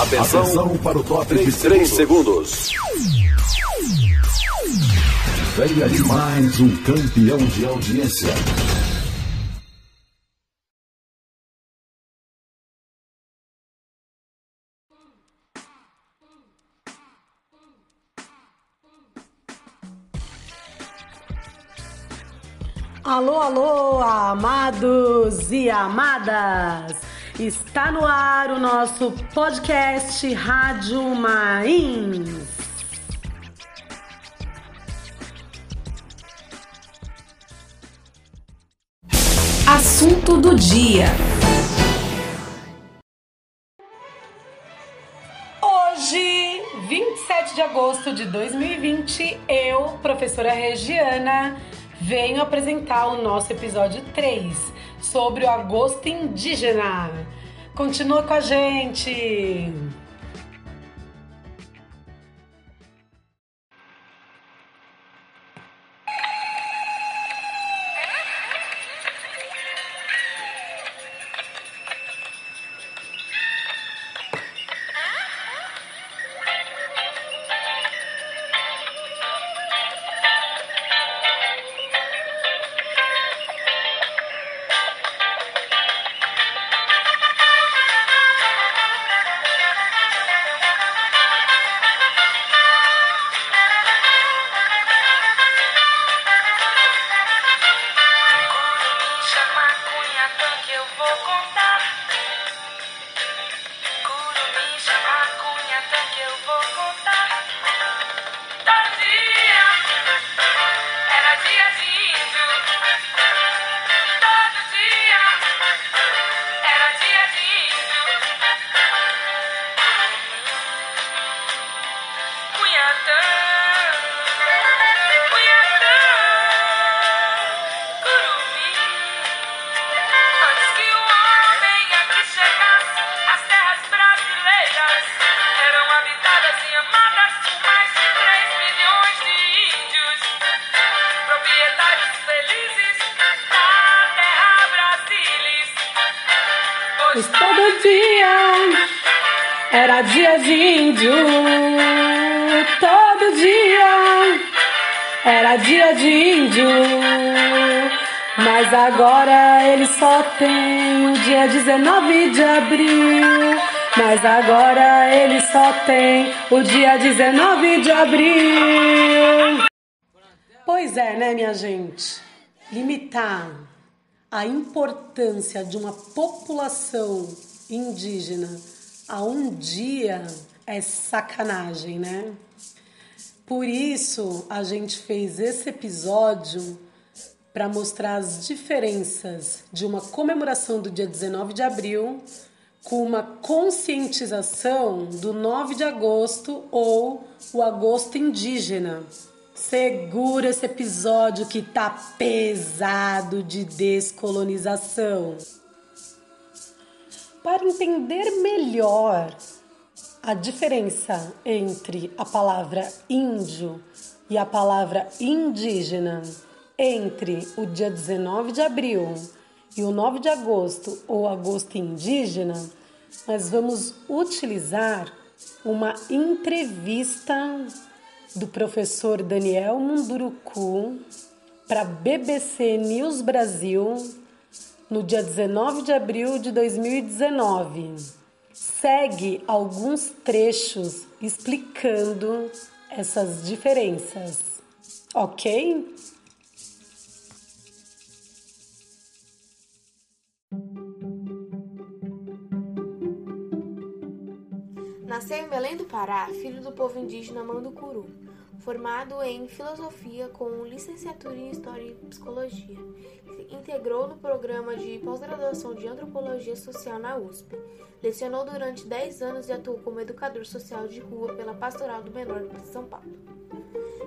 Atenção, Atenção para o top de 3 segundos. Venha de mais um campeão de audiência. Alô, alô, amados e amadas! Está no ar o nosso podcast Rádio Mains. Assunto do dia. Hoje, 27 de agosto de 2020, eu, professora Regiana, venho apresentar o nosso episódio 3 sobre o agosto indígena. Continua com a gente! Mas agora ele só tem o dia 19 de abril. Mas agora ele só tem o dia 19 de abril. Pois é, né, minha gente? Limitar a importância de uma população indígena a um dia é sacanagem, né? Por isso a gente fez esse episódio para mostrar as diferenças de uma comemoração do dia 19 de abril com uma conscientização do 9 de agosto ou o agosto indígena. Segura esse episódio que tá pesado de descolonização. Para entender melhor a diferença entre a palavra índio e a palavra indígena, entre o dia 19 de abril e o 9 de agosto ou agosto indígena, nós vamos utilizar uma entrevista do professor Daniel Munduruku para BBC News Brasil no dia 19 de abril de 2019. Segue alguns trechos explicando essas diferenças, ok? Nasceu em Belém do Pará, filho do povo indígena Manducuru, formado em filosofia com licenciatura em História e Psicologia. Integrou no programa de pós-graduação de Antropologia Social na USP. Lecionou durante 10 anos e atuou como educador social de rua pela Pastoral do Menor de São Paulo.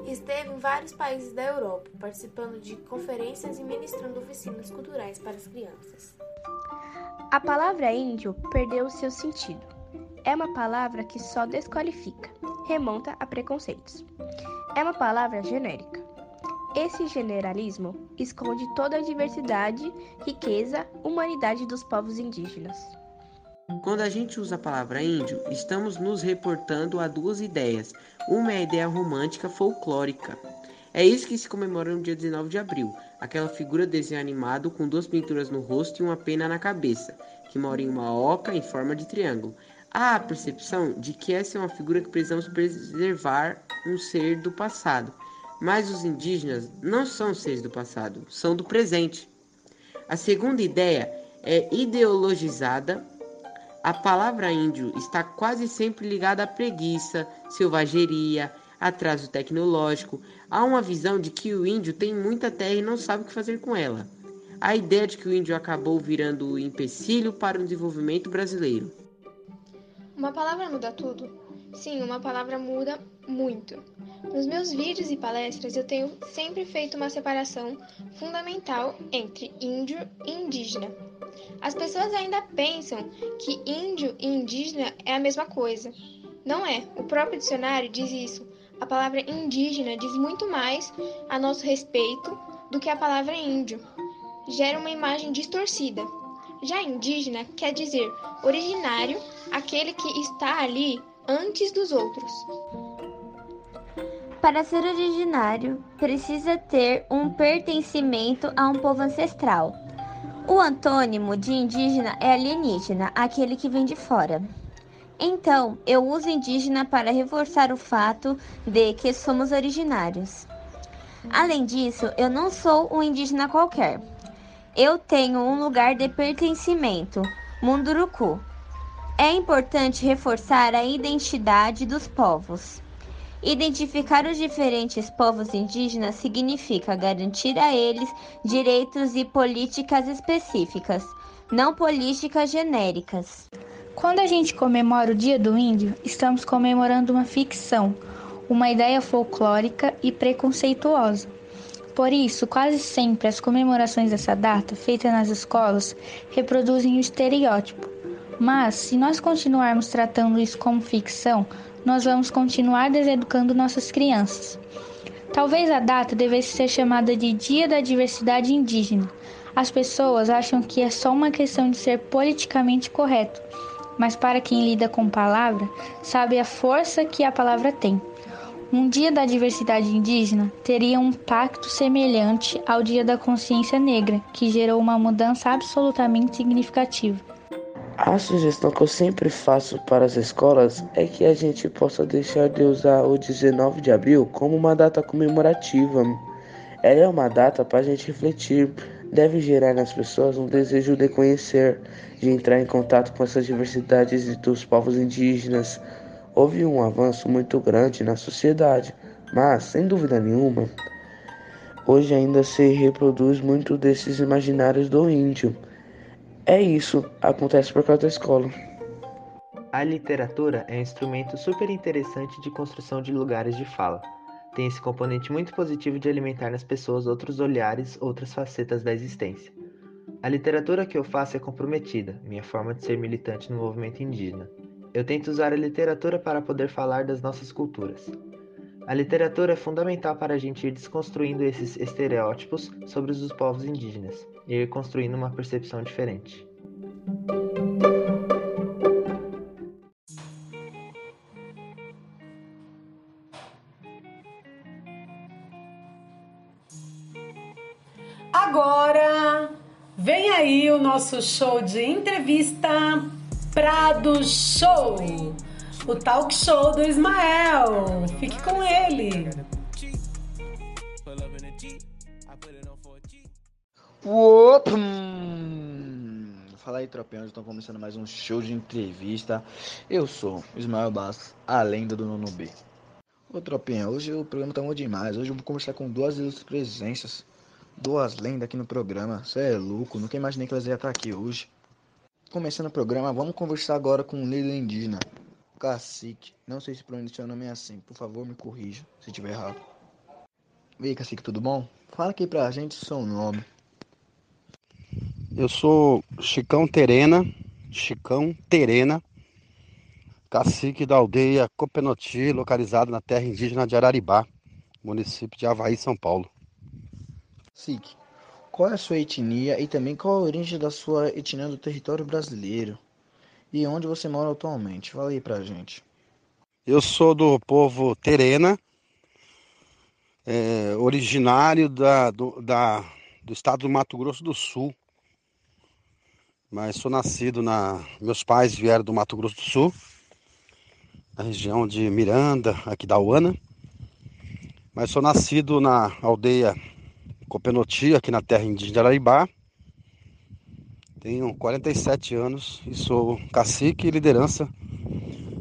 Esteve em vários países da Europa, participando de conferências e ministrando oficinas culturais para as crianças. A palavra índio perdeu seu sentido é uma palavra que só desqualifica, remonta a preconceitos. É uma palavra genérica. Esse generalismo esconde toda a diversidade, riqueza, humanidade dos povos indígenas. Quando a gente usa a palavra índio, estamos nos reportando a duas ideias. Uma é a ideia romântica folclórica. É isso que se comemora no dia 19 de abril, aquela figura desenho animado com duas pinturas no rosto e uma pena na cabeça, que mora em uma oca em forma de triângulo. Há a percepção de que essa é uma figura que precisamos preservar um ser do passado. Mas os indígenas não são seres do passado, são do presente. A segunda ideia é ideologizada a palavra índio está quase sempre ligada à preguiça, selvageria, atraso tecnológico. Há uma visão de que o índio tem muita terra e não sabe o que fazer com ela. A ideia de que o índio acabou virando o empecilho para o desenvolvimento brasileiro. Uma palavra muda tudo? Sim, uma palavra muda muito. Nos meus vídeos e palestras eu tenho sempre feito uma separação fundamental entre índio e indígena. As pessoas ainda pensam que índio e indígena é a mesma coisa. Não é. O próprio dicionário diz isso. A palavra indígena diz muito mais a nosso respeito do que a palavra índio. Gera uma imagem distorcida. Já indígena quer dizer originário, aquele que está ali antes dos outros. Para ser originário, precisa ter um pertencimento a um povo ancestral. O antônimo de indígena é alienígena, aquele que vem de fora. Então, eu uso indígena para reforçar o fato de que somos originários. Além disso, eu não sou um indígena qualquer. Eu tenho um lugar de pertencimento, Munduruku. É importante reforçar a identidade dos povos. Identificar os diferentes povos indígenas significa garantir a eles direitos e políticas específicas, não políticas genéricas. Quando a gente comemora o Dia do Índio, estamos comemorando uma ficção, uma ideia folclórica e preconceituosa. Por isso, quase sempre as comemorações dessa data, feitas nas escolas, reproduzem o estereótipo. Mas, se nós continuarmos tratando isso como ficção, nós vamos continuar deseducando nossas crianças. Talvez a data devesse ser chamada de Dia da Diversidade Indígena. As pessoas acham que é só uma questão de ser politicamente correto, mas para quem lida com palavra, sabe a força que a palavra tem. Um dia da diversidade indígena teria um impacto semelhante ao Dia da Consciência Negra, que gerou uma mudança absolutamente significativa. A sugestão que eu sempre faço para as escolas é que a gente possa deixar de usar o 19 de abril como uma data comemorativa. Ela é uma data para a gente refletir, deve gerar nas pessoas um desejo de conhecer, de entrar em contato com essas diversidades dos povos indígenas. Houve um avanço muito grande na sociedade, mas, sem dúvida nenhuma, hoje ainda se reproduz muito desses imaginários do índio. É isso, acontece por causa da escola. A literatura é um instrumento super interessante de construção de lugares de fala. Tem esse componente muito positivo de alimentar nas pessoas outros olhares, outras facetas da existência. A literatura que eu faço é comprometida, minha forma de ser militante no movimento indígena. Eu tento usar a literatura para poder falar das nossas culturas. A literatura é fundamental para a gente ir desconstruindo esses estereótipos sobre os povos indígenas e ir construindo uma percepção diferente. Agora, vem aí o nosso show de entrevista Prado Show, o talk show do Ismael. Fique com ele. Opa! Fala aí, tropinhos, estão começando mais um show de entrevista. Eu sou Ismael Bastos, a lenda do Nono B. Ô, tropinha, hoje o programa tá muito demais. Hoje eu vou conversar com duas ilustres presenças, duas lendas aqui no programa. Você é louco, nunca imaginei que elas iam estar aqui hoje. Começando o programa, vamos conversar agora com um líder indígena, Cacique. Não sei se pronuncia o nome é assim, por favor me corrija se estiver errado. E aí, Cacique, tudo bom? Fala aqui pra gente o seu nome. Eu sou Chicão Terena, Chicão Terena, cacique da aldeia Copenoti, localizado na terra indígena de Araribá, município de Havaí, São Paulo. Cacique, qual é a sua etnia e também qual a origem da sua etnia do território brasileiro? E onde você mora atualmente? Fala aí pra gente. Eu sou do povo Terena, é, originário da, do, da, do estado do Mato Grosso do Sul. Mas sou nascido na. Meus pais vieram do Mato Grosso do Sul, na região de Miranda, aqui da Uana. Mas sou nascido na aldeia Copenoti, aqui na terra indígena de. Tenho 47 anos e sou cacique liderança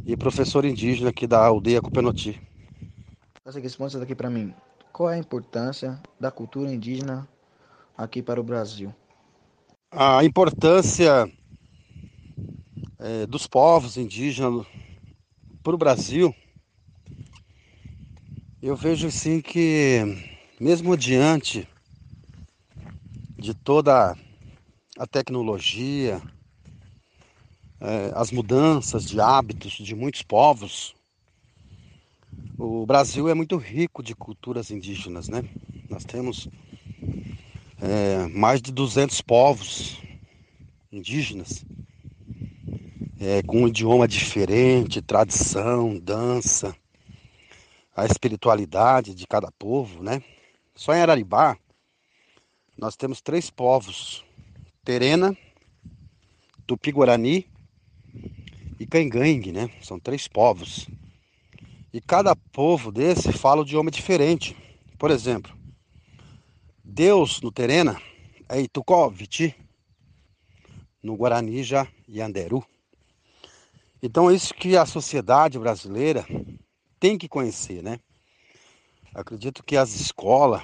e professor indígena aqui da aldeia Copenoti. Essa resposta daqui para mim. Qual é a importância da cultura indígena aqui para o Brasil? A importância é, dos povos indígenas para o Brasil, eu vejo assim que, mesmo diante de toda a tecnologia, é, as mudanças de hábitos de muitos povos, o Brasil é muito rico de culturas indígenas, né? Nós temos é, mais de 200 povos indígenas, é, com um idioma diferente, tradição, dança, a espiritualidade de cada povo, né? Só em Araribá, nós temos três povos: Terena, Tupi-Guarani e Cangangue, né? São três povos. E cada povo desse fala um idioma diferente. Por exemplo, Deus no Terena é Itucó, no Guarani já Yanderu. Então é isso que a sociedade brasileira tem que conhecer, né? Acredito que as escolas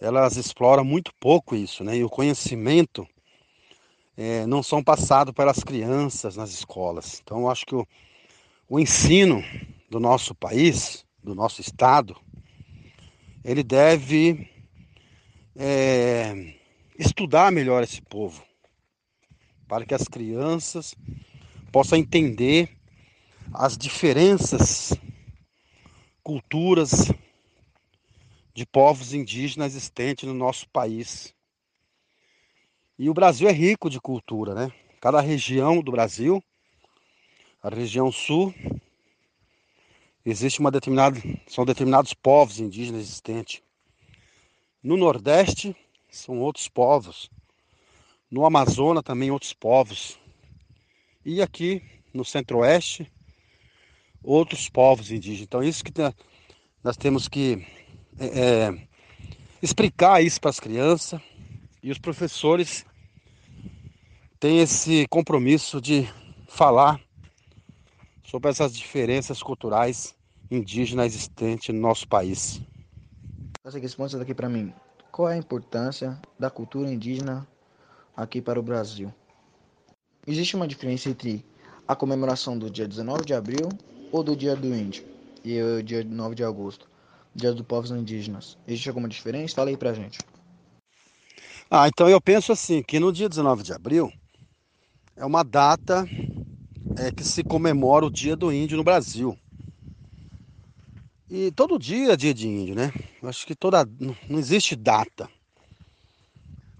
elas exploram muito pouco isso, né? E o conhecimento é, não são passados pelas crianças nas escolas. Então, eu acho que o, o ensino do nosso país, do nosso estado, ele deve é, estudar melhor esse povo, para que as crianças possam entender as diferenças, culturas de povos indígenas existentes no nosso país. E o Brasil é rico de cultura, né? Cada região do Brasil, a região sul, existe uma determinada, são determinados povos indígenas existentes. No Nordeste são outros povos. No Amazonas também outros povos. E aqui no Centro-Oeste outros povos indígenas. Então isso que nós temos que é, é, explicar isso para as crianças e os professores têm esse compromisso de falar sobre essas diferenças culturais indígenas existentes no nosso país. Essa resposta daqui para mim. Qual é a importância da cultura indígena aqui para o Brasil? Existe uma diferença entre a comemoração do dia 19 de abril ou do dia do índio e o dia 9 de agosto, dia dos povos indígenas? Existe alguma diferença? Fala aí pra gente. Ah, então eu penso assim, que no dia 19 de abril é uma data é, que se comemora o dia do índio no Brasil. E todo dia é dia de índio, né? Eu acho que toda. não existe data.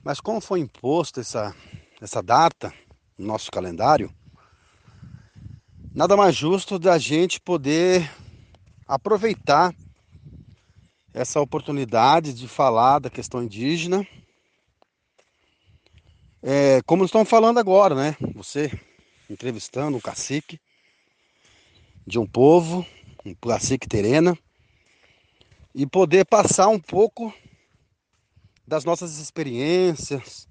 Mas como foi imposto essa, essa data no nosso calendário, nada mais justo da gente poder aproveitar essa oportunidade de falar da questão indígena é, como estamos falando agora, né? Você entrevistando um cacique de um povo, um cacique terena, e poder passar um pouco das nossas experiências,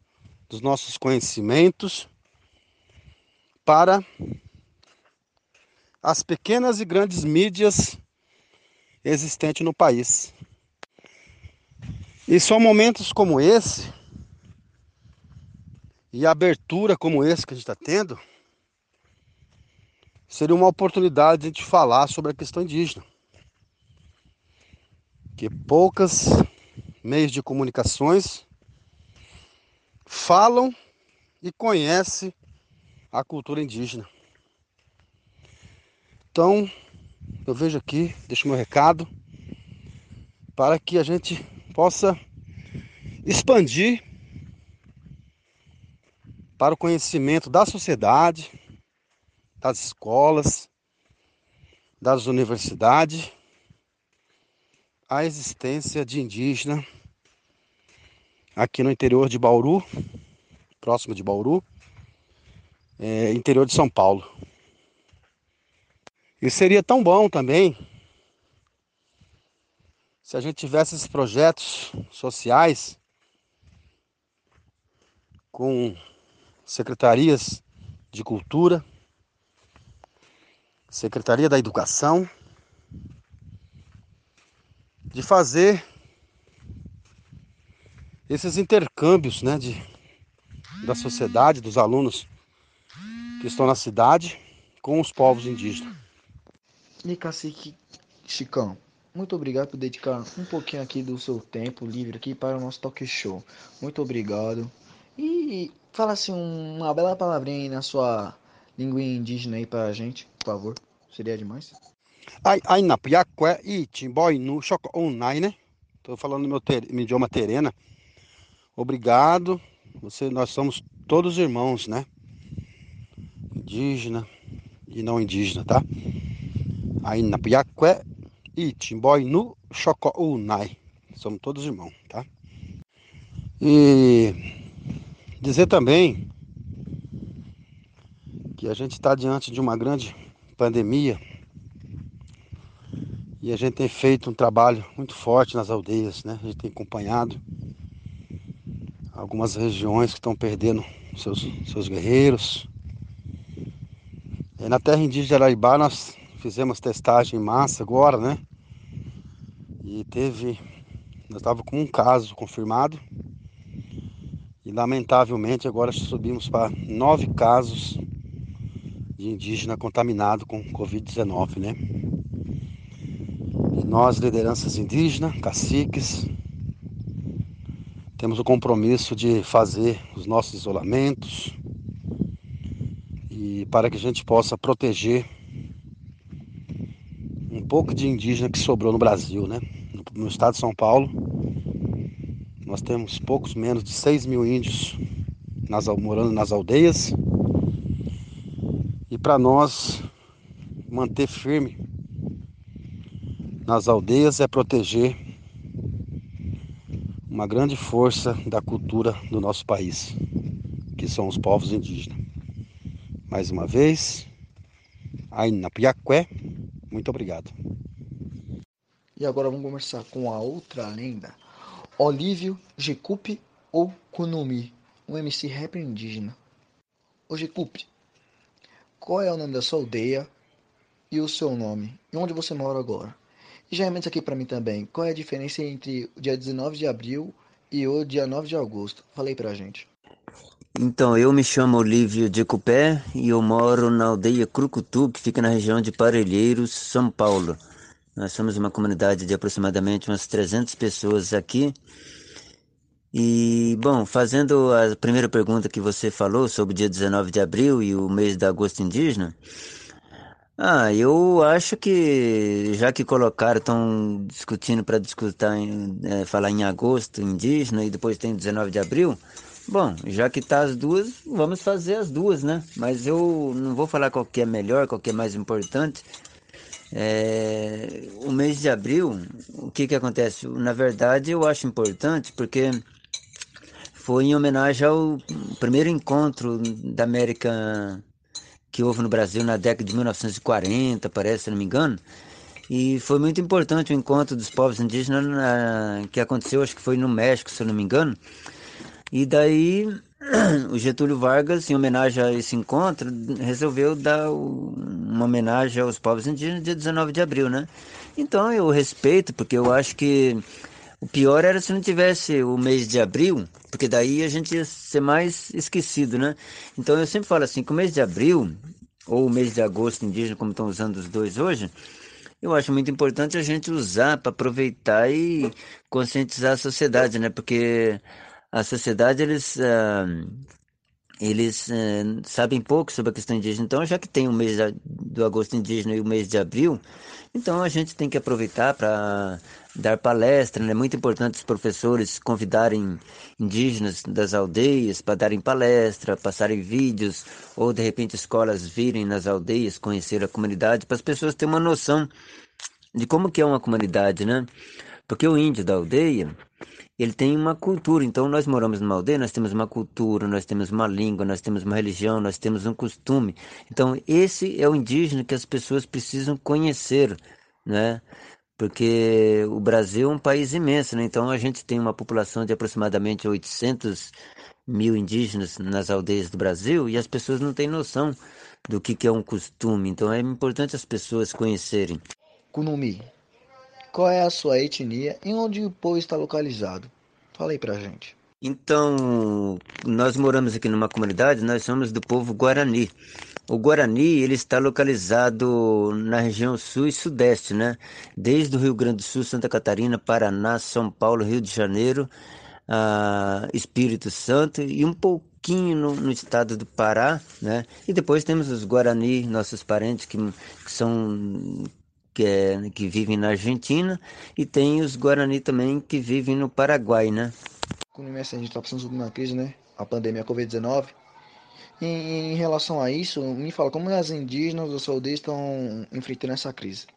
dos nossos conhecimentos para as pequenas e grandes mídias existentes no país. E são momentos como esse e abertura como esse que a gente está tendo seria uma oportunidade de a gente falar sobre a questão indígena. Que poucas meios de comunicações falam e conhecem a cultura indígena. Então, eu vejo aqui, deixo meu recado para que a gente possa expandir para o conhecimento da sociedade, das escolas, das universidades, a existência de indígena aqui no interior de Bauru, próximo de Bauru, é, interior de São Paulo. E seria tão bom também se a gente tivesse esses projetos sociais com secretarias de cultura, secretaria da educação, de fazer esses intercâmbios, né, de, da sociedade, dos alunos que estão na cidade com os povos indígenas. E cacique Chicão, muito obrigado por dedicar um pouquinho aqui do seu tempo livre aqui para o nosso talk show. Muito obrigado. E fala assim uma bela palavrinha aí na sua língua indígena aí para a gente, por favor. Seria demais. Ai, ai, na piacué e no choco online, né? Tô falando meu, ter, meu idioma terena. Obrigado. Você, nós somos todos irmãos, né? Indígena e não indígena, tá? Aí na Piacué e Timboi no Chocounai. Somos todos irmãos, tá? E dizer também que a gente está diante de uma grande pandemia e a gente tem feito um trabalho muito forte nas aldeias, né? A gente tem acompanhado algumas regiões que estão perdendo seus, seus guerreiros. E na terra indígena de Araibá nós fizemos testagem em massa agora, né? E teve, nós estava com um caso confirmado. E lamentavelmente agora subimos para nove casos de indígena contaminado com Covid-19, né? E nós, lideranças indígenas, caciques, temos o compromisso de fazer os nossos isolamentos e para que a gente possa proteger pouco de indígena que sobrou no Brasil, né? No estado de São Paulo, nós temos poucos menos de 6 mil índios nas, morando nas aldeias. E para nós manter firme nas aldeias é proteger uma grande força da cultura do nosso país, que são os povos indígenas. Mais uma vez, Aina Piacué, muito obrigado. E agora vamos conversar com a outra lenda, Olívio Jecupe ou Kunumi, um MC rapper indígena. Ô Jecupe, qual é o nome da sua aldeia e o seu nome? E onde você mora agora? E já emenda aqui para mim também, qual é a diferença entre o dia 19 de abril e o dia 9 de agosto? Falei pra gente. Então, eu me chamo Olívio de Cupé e eu moro na aldeia Crucutu, que fica na região de Parelheiros, São Paulo. Nós somos uma comunidade de aproximadamente umas 300 pessoas aqui. E, bom, fazendo a primeira pergunta que você falou sobre o dia 19 de abril e o mês de agosto indígena, ah, eu acho que já que colocaram, estão discutindo para discutir, é, falar em agosto indígena e depois tem 19 de abril, bom, já que tá as duas, vamos fazer as duas, né? Mas eu não vou falar qual que é melhor, qual que é mais importante. É, o mês de abril, o que que acontece? Na verdade, eu acho importante porque foi em homenagem ao primeiro encontro da América que houve no Brasil na década de 1940, parece, se não me engano. E foi muito importante o encontro dos povos indígenas na, que aconteceu, acho que foi no México, se não me engano. E daí o Getúlio Vargas, em homenagem a esse encontro, resolveu dar uma homenagem aos povos indígenas dia 19 de abril, né? Então eu respeito, porque eu acho que o pior era se não tivesse o mês de abril, porque daí a gente ia ser mais esquecido, né? Então eu sempre falo assim, que o mês de abril, ou o mês de agosto indígena, como estão usando os dois hoje, eu acho muito importante a gente usar para aproveitar e conscientizar a sociedade, né? Porque a sociedade, eles, ah, eles é, sabem pouco sobre a questão indígena. Então, já que tem o mês do agosto indígena e o mês de abril, então a gente tem que aproveitar para dar palestra. Né? É muito importante os professores convidarem indígenas das aldeias para darem palestra, passarem vídeos, ou de repente escolas virem nas aldeias, conhecer a comunidade, para as pessoas terem uma noção de como que é uma comunidade, né? Porque o índio da aldeia, ele tem uma cultura. Então, nós moramos numa aldeia, nós temos uma cultura, nós temos uma língua, nós temos uma religião, nós temos um costume. Então, esse é o indígena que as pessoas precisam conhecer, né? Porque o Brasil é um país imenso, né? Então, a gente tem uma população de aproximadamente 800 mil indígenas nas aldeias do Brasil e as pessoas não têm noção do que, que é um costume. Então, é importante as pessoas conhecerem. Kunumi, qual é a sua etnia e onde o povo está localizado? Fala aí pra gente. Então, nós moramos aqui numa comunidade, nós somos do povo Guarani. O Guarani, ele está localizado na região sul e sudeste, né? Desde o Rio Grande do Sul, Santa Catarina, Paraná, São Paulo, Rio de Janeiro, uh, Espírito Santo e um pouquinho no, no, estado do Pará, né? E depois temos os Guarani, nossos parentes que, que são que, é, que vivem na Argentina, e tem os Guarani também que vivem no Paraguai, né? Como a gente está passando por uma crise, né? A pandemia Covid-19. Em, em, relação a isso, me fala como as indígenas dos aldeias estão enfrentando essa crise.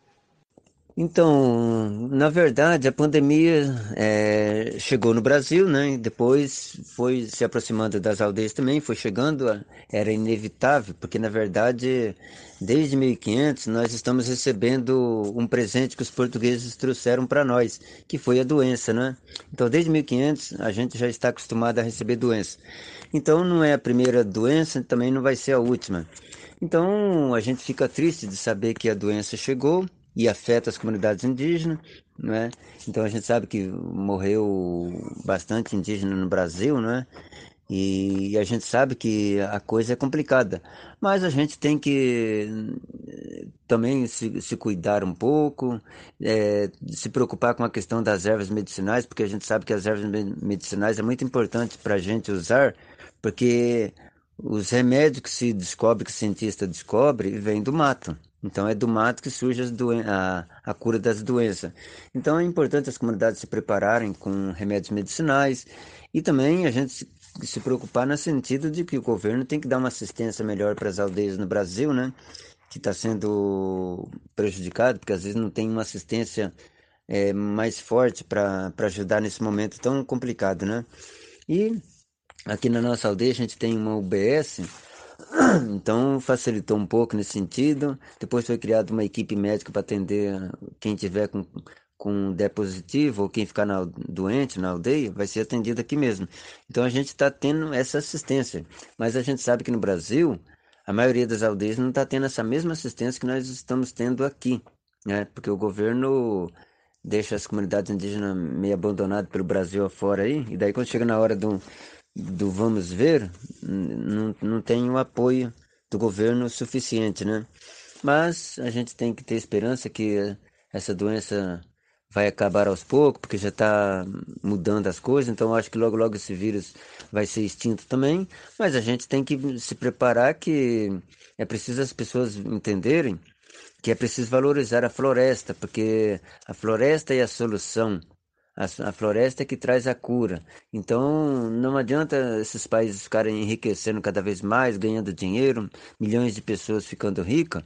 Então, na verdade, a pandemia é, chegou no Brasil, né? Depois foi se aproximando das aldeias também, foi chegando, era inevitável, porque na verdade, desde 1500 nós estamos recebendo um presente que os portugueses trouxeram para nós, que foi a doença, né? Então, desde 1500 a gente já está acostumado a receber doença. Então, não é a primeira doença, também não vai ser a última. Então, a gente fica triste de saber que a doença chegou e afeta as comunidades indígenas, né? Então a gente sabe que morreu bastante indígena no Brasil, né? E a gente sabe que a coisa é complicada, mas a gente tem que eh, também se, se cuidar um pouco, é, se preocupar com a questão das ervas medicinais, porque a gente sabe que as ervas medicinais é muito importante para a gente usar, porque os remédios que se descobre, que o cientista descobre, vêm do mato. Então é do mato que surge a, a cura das doenças. Então é importante as comunidades se prepararem com remédios medicinais e também a gente se, se preocupar no sentido de que o governo tem que dar uma assistência melhor para as aldeias no Brasil, né? Que está sendo prejudicado, porque às vezes não tem uma assistência é, mais forte para ajudar nesse momento tão complicado, né? E aqui na nossa aldeia a gente tem uma UBS então facilitou um pouco nesse sentido. Depois foi criada uma equipe médica para atender quem tiver com, com D positivo ou quem ficar na, doente na aldeia, vai ser atendido aqui mesmo. Então a gente está tendo essa assistência. Mas a gente sabe que no Brasil, a maioria das aldeias não está tendo essa mesma assistência que nós estamos tendo aqui. Né? Porque o governo deixa as comunidades indígenas meio abandonadas pelo Brasil afora aí, e daí quando chega na hora do, do vamos ver, não, não tem o apoio do governo suficiente, né? Mas a gente tem que ter esperança que essa doença vai acabar aos poucos, porque já está mudando as coisas, então acho que logo logo esse vírus vai ser extinto também, mas a gente tem que se preparar que é preciso as pessoas entenderem que é preciso valorizar a floresta, porque a floresta é a solução a, a floresta é que traz a cura. Então, não adianta esses países ficarem enriquecendo cada vez mais, ganhando dinheiro, milhões de pessoas ficando ricas.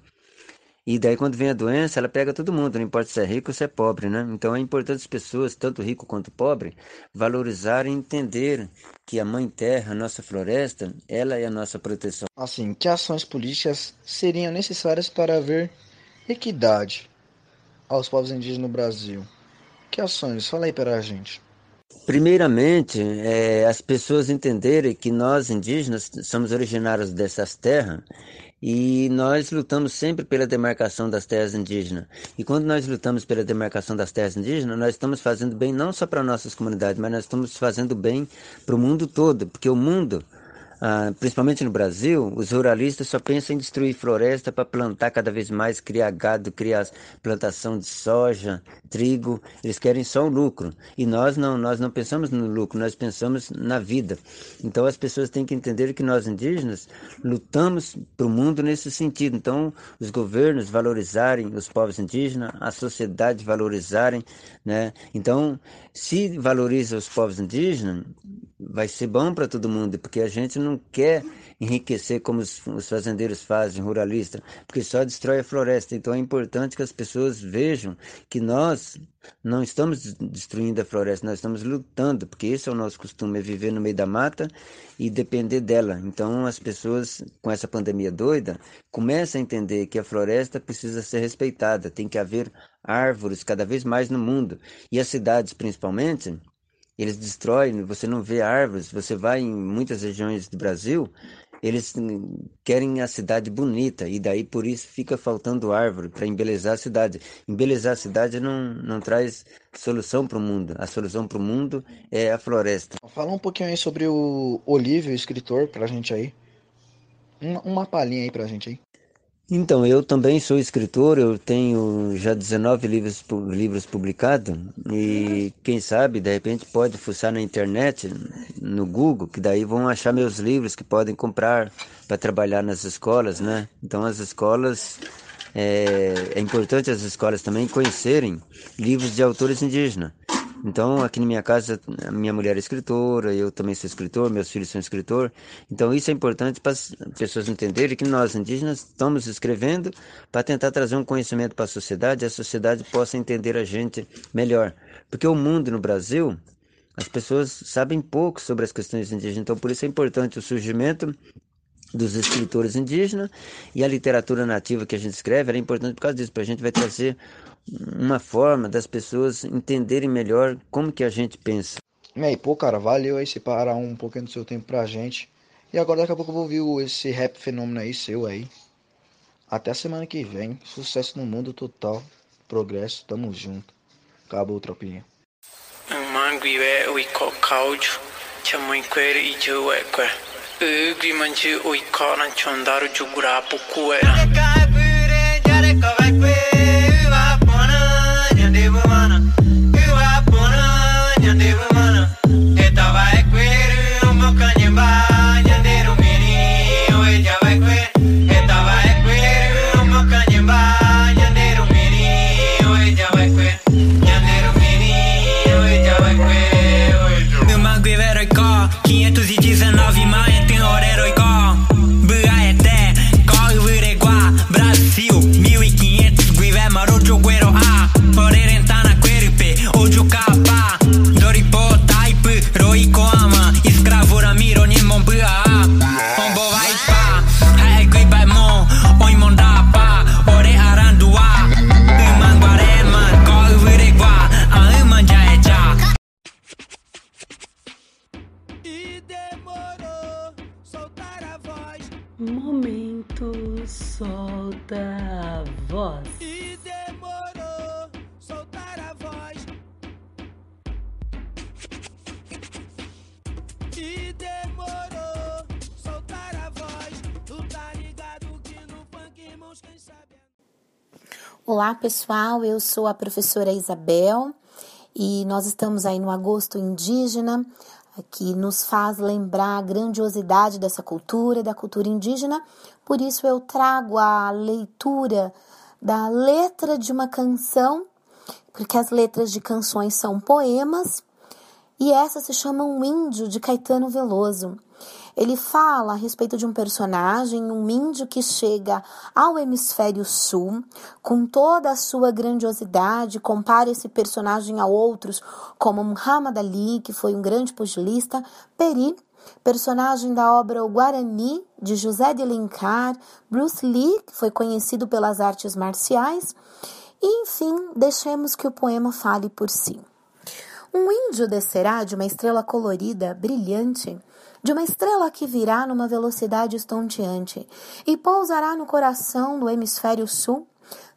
E daí, quando vem a doença, ela pega todo mundo, não importa se é rico ou se é pobre, né? Então, é importante as pessoas, tanto rico quanto pobre, valorizarem e entender que a Mãe Terra, a nossa floresta, ela é a nossa proteção. Assim, que ações políticas seriam necessárias para haver equidade aos povos indígenas no Brasil? Que ações? Fala aí para a gente. Primeiramente, é, as pessoas entenderem que nós indígenas somos originários dessas terras e nós lutamos sempre pela demarcação das terras indígenas. E quando nós lutamos pela demarcação das terras indígenas, nós estamos fazendo bem não só para nossas comunidades, mas nós estamos fazendo bem para o mundo todo, porque o mundo ah, principalmente no Brasil, os ruralistas só pensam em destruir floresta para plantar cada vez mais, criar gado, criar plantação de soja, trigo. Eles querem só o lucro. E nós não, nós não pensamos no lucro, nós pensamos na vida. Então as pessoas têm que entender que nós indígenas lutamos para o mundo nesse sentido. Então os governos valorizarem os povos indígenas, a sociedade valorizarem, né? Então se valoriza os povos indígenas, vai ser bom para todo mundo, porque a gente não quer enriquecer como os, os fazendeiros fazem, ruralistas, porque só destrói a floresta. Então é importante que as pessoas vejam que nós não estamos destruindo a floresta, nós estamos lutando, porque esse é o nosso costume, é viver no meio da mata e depender dela. Então as pessoas, com essa pandemia doida, começam a entender que a floresta precisa ser respeitada, tem que haver árvores cada vez mais no mundo. E as cidades, principalmente, eles destroem, você não vê árvores. Você vai em muitas regiões do Brasil, eles querem a cidade bonita e daí por isso fica faltando árvore para embelezar a cidade. Embelezar a cidade não, não traz solução para o mundo. A solução para o mundo é a floresta. Fala um pouquinho aí sobre o Olívio, escritor, para a gente aí. Uma, uma palhinha aí para a gente aí. Então, eu também sou escritor, eu tenho já 19 livros, livros publicados e quem sabe, de repente, pode fuçar na internet, no Google, que daí vão achar meus livros que podem comprar para trabalhar nas escolas, né? Então, as escolas, é, é importante as escolas também conhecerem livros de autores indígenas. Então, aqui na minha casa, minha mulher é escritora, eu também sou escritor, meus filhos são escritores. Então, isso é importante para as pessoas entenderem que nós, indígenas, estamos escrevendo para tentar trazer um conhecimento para a sociedade e a sociedade possa entender a gente melhor. Porque o mundo no Brasil, as pessoas sabem pouco sobre as questões indígenas. Então, por isso é importante o surgimento dos escritores indígenas e a literatura nativa que a gente escreve era importante por causa disso, para a gente vai trazer uma forma das pessoas entenderem melhor como que a gente pensa. E pô, cara, valeu aí separar um pouquinho do seu tempo pra gente. E agora daqui a pouco eu vou ouvir esse rap fenômeno aí seu aí. Até a semana que vem. Sucesso no mundo total. Progresso, tamo junto. Acabou, tropinha. Manguiwe uiko kauju. Chamuikwere ijuwekwe. Őgri manje oy karan chondaro jugura pukuera. Olá pessoal, eu sou a professora Isabel e nós estamos aí no Agosto Indígena que nos faz lembrar a grandiosidade dessa cultura, da cultura indígena. Por isso eu trago a leitura da letra de uma canção, porque as letras de canções são poemas, e essa se chama Um Índio de Caetano Veloso. Ele fala a respeito de um personagem, um índio que chega ao hemisfério sul com toda a sua grandiosidade, compara esse personagem a outros, como Muhammad Ali, que foi um grande pugilista, Peri, personagem da obra O Guarani, de José de Alencar, Bruce Lee, que foi conhecido pelas artes marciais, e enfim, deixemos que o poema fale por si. Um índio descerá de uma estrela colorida, brilhante, de uma estrela que virá numa velocidade estonteante e pousará no coração do hemisfério sul,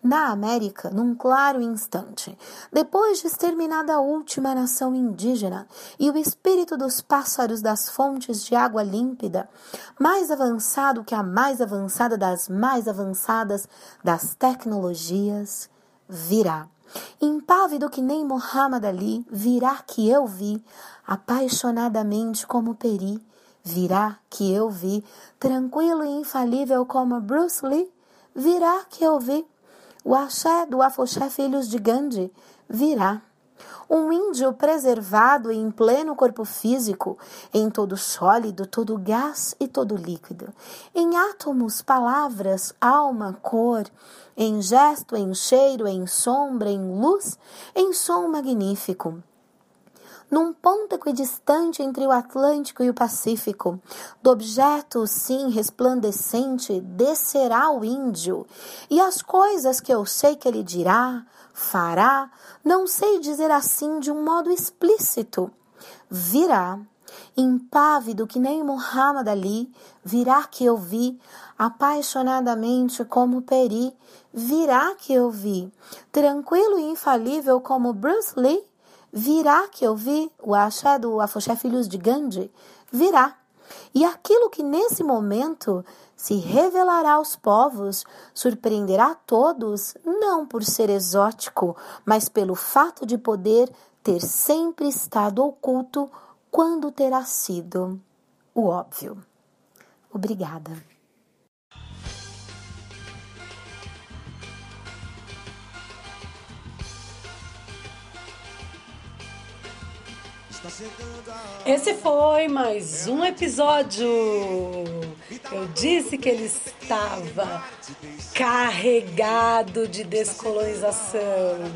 na América num claro instante, depois de exterminada a última nação indígena e o espírito dos pássaros das fontes de água límpida, mais avançado que a mais avançada das mais avançadas das tecnologias, virá. Impávido que nem Muhammad Ali, virá que eu vi, apaixonadamente como Peri, virá que eu vi, tranquilo e infalível como Bruce Lee, virá que eu vi. O axé do Afoxé Filhos de Gandhi virá. Um índio preservado em pleno corpo físico, em todo sólido, todo gás e todo líquido, em átomos, palavras, alma, cor, em gesto, em cheiro, em sombra, em luz, em som magnífico num ponto equidistante entre o Atlântico e o Pacífico. Do objeto, sim, resplandecente, descerá o índio, e as coisas que eu sei que ele dirá, fará, não sei dizer assim de um modo explícito. Virá, impávido que nem Muhammad Ali, virá que eu vi, apaixonadamente como Peri, virá que eu vi, tranquilo e infalível como Bruce Lee, virá que eu vi, o axé do Afoxé Filhos de Gandhi, virá. E aquilo que nesse momento se revelará aos povos surpreenderá todos, não por ser exótico, mas pelo fato de poder ter sempre estado oculto quando terá sido o óbvio. Obrigada. Esse foi mais um episódio. Eu disse que ele estava carregado de descolonização.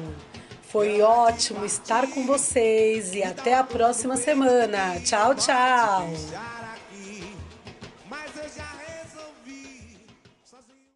Foi ótimo estar com vocês e até a próxima semana. Tchau, tchau.